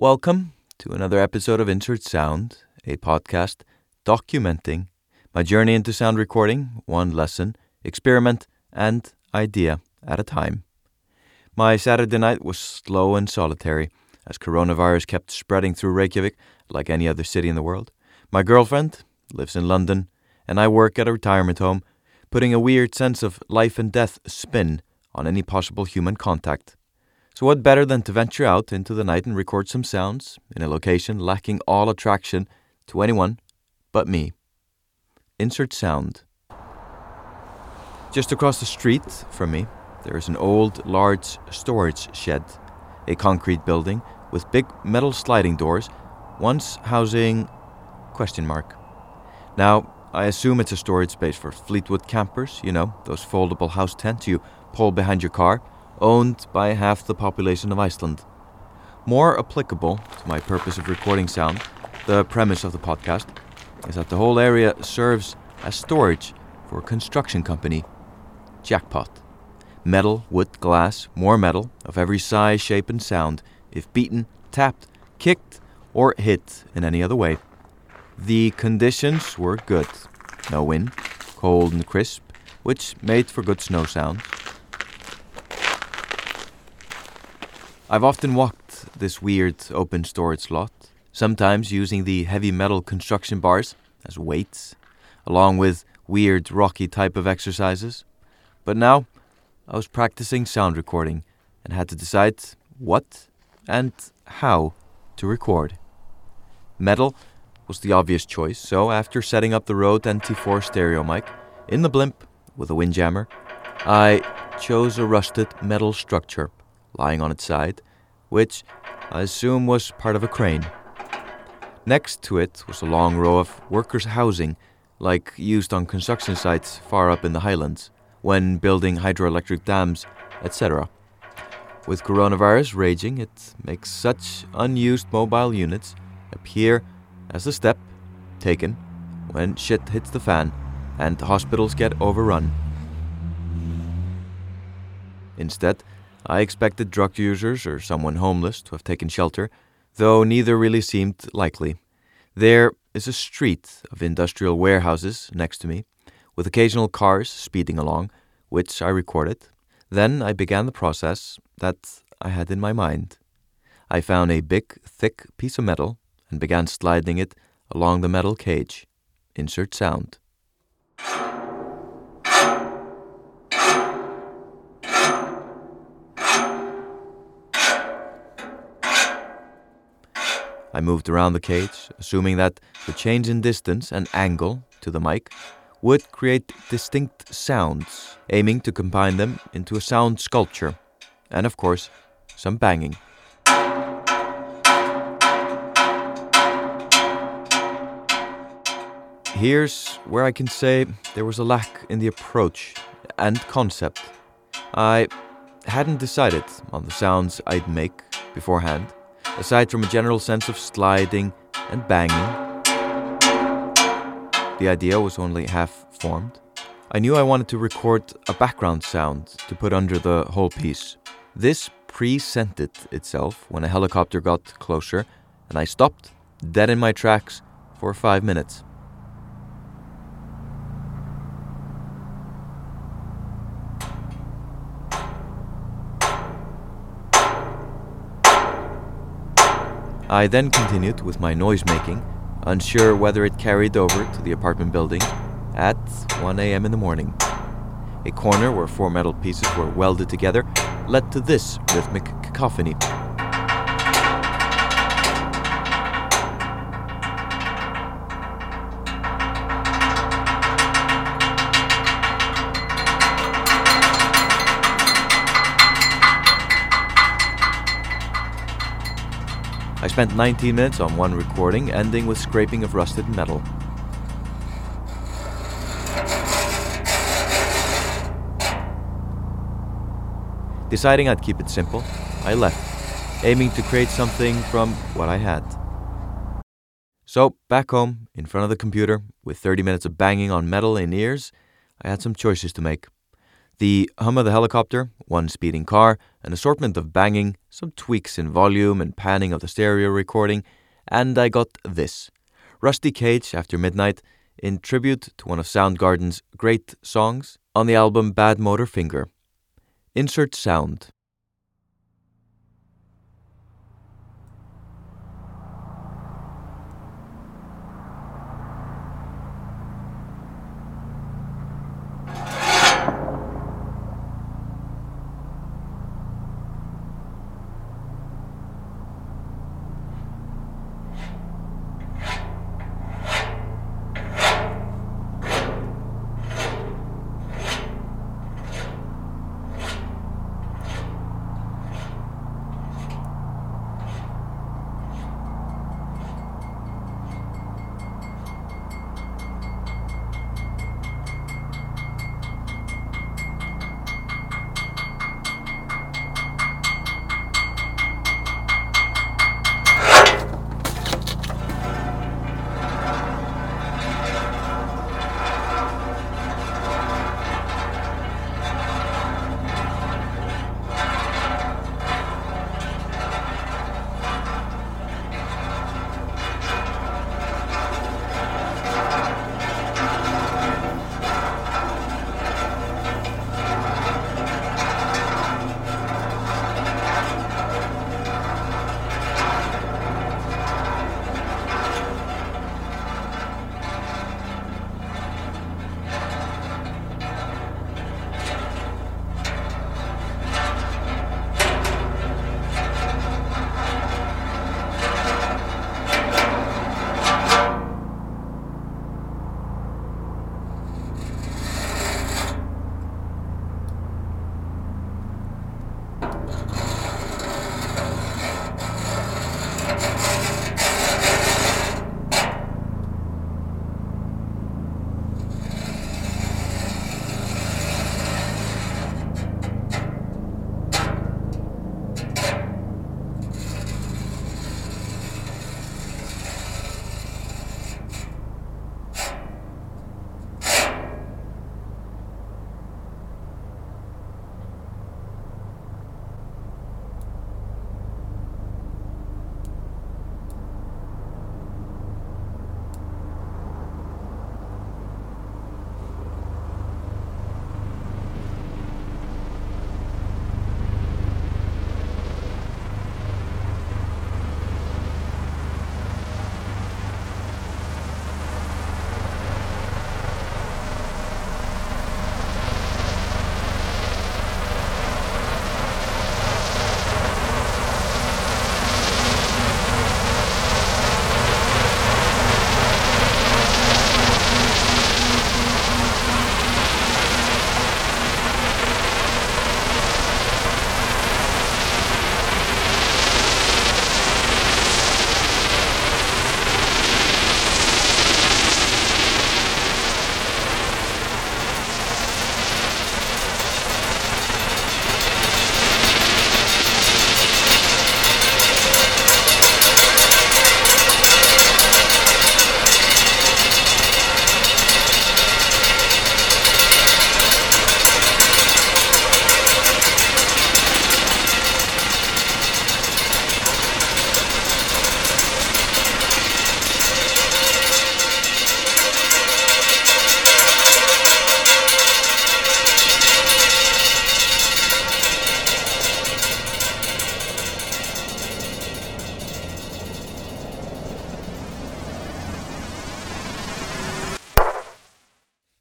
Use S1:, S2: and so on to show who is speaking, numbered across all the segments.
S1: Welcome to another episode of Insert Sound, a podcast documenting my journey into sound recording, one lesson, experiment, and idea at a time. My Saturday night was slow and solitary as coronavirus kept spreading through Reykjavik like any other city in the world. My girlfriend lives in London, and I work at a retirement home, putting a weird sense of life and death spin on any possible human contact. So, what better than to venture out into the night and record some sounds in a location lacking all attraction to anyone but me? Insert sound. Just across the street from me, there is an old, large storage shed, a concrete building with big metal sliding doors, once housing question mark. Now, I assume it's a storage space for Fleetwood campers, you know, those foldable house tents you pull behind your car, owned by half the population of Iceland. More applicable to my purpose of recording sound, the premise of the podcast is that the whole area serves as storage for a construction company. Jackpot. Metal, wood, glass, more metal, of every size, shape, and sound, if beaten, tapped, kicked, or hit in any other way. The conditions were good. No wind, cold and crisp, which made for good snow sounds. I've often walked this weird open storage lot, sometimes using the heavy metal construction bars as weights, along with weird rocky type of exercises. But now I was practicing sound recording and had to decide what and how to record. Metal was the obvious choice, so after setting up the Rode NT4 stereo mic in the blimp with a windjammer, I chose a rusted metal structure lying on its side, which I assume was part of a crane. Next to it was a long row of workers' housing, like used on construction sites far up in the highlands, when building hydroelectric dams, etc. With coronavirus raging, it makes such unused mobile units appear as a step taken when shit hits the fan and hospitals get overrun. Instead, I expected drug users or someone homeless to have taken shelter, though neither really seemed likely. There is a street of industrial warehouses next to me, with occasional cars speeding along, which I recorded. Then I began the process that I had in my mind. I found a big, thick piece of metal and began sliding it along the metal cage. Insert sound. I moved around the cage, assuming that the change in distance and angle to the mic would create distinct sounds, aiming to combine them into a sound sculpture, and of course, some banging. Here's where I can say there was a lack in the approach and concept. I hadn't decided on the sounds I'd make beforehand, aside from a general sense of sliding and banging. The idea was only half formed. I knew I wanted to record a background sound to put under the whole piece. This presented itself when a helicopter got closer, and I stopped, dead in my tracks, for five minutes. I then continued with my noise making, unsure whether it carried over to the apartment building at 1 a.m. in the morning. A corner where four metal pieces were welded together led to this rhythmic cacophony. Spent 19 minutes on one recording, ending with scraping of rusted metal. Deciding I'd keep it simple, I left, aiming to create something from what I had. So, back home, in front of the computer, with 30 minutes of banging on metal in ears, I had some choices to make. The hum of the helicopter, one speeding car, an assortment of banging, some tweaks in volume and panning of the stereo recording, and I got this Rusty Cage After Midnight in tribute to one of Soundgarden's great songs on the album Badmotorfinger. Insert sound.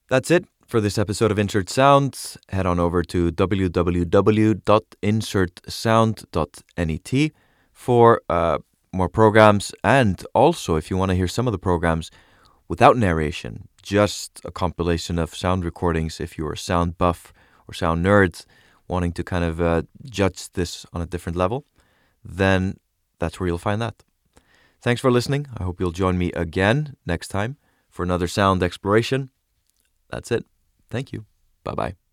S1: That's it for this episode of Insert Sounds. Head on over to www.insertsound.net for uh, more programs. And also, if you want to hear some of the programs without narration, just a compilation of sound recordings, if you're a sound buff or sound nerd wanting to kind of uh, judge this on a different level, then that's where you'll find that. Thanks for listening. I hope you'll join me again next time for another sound exploration. That's it. Thank you. Bye bye.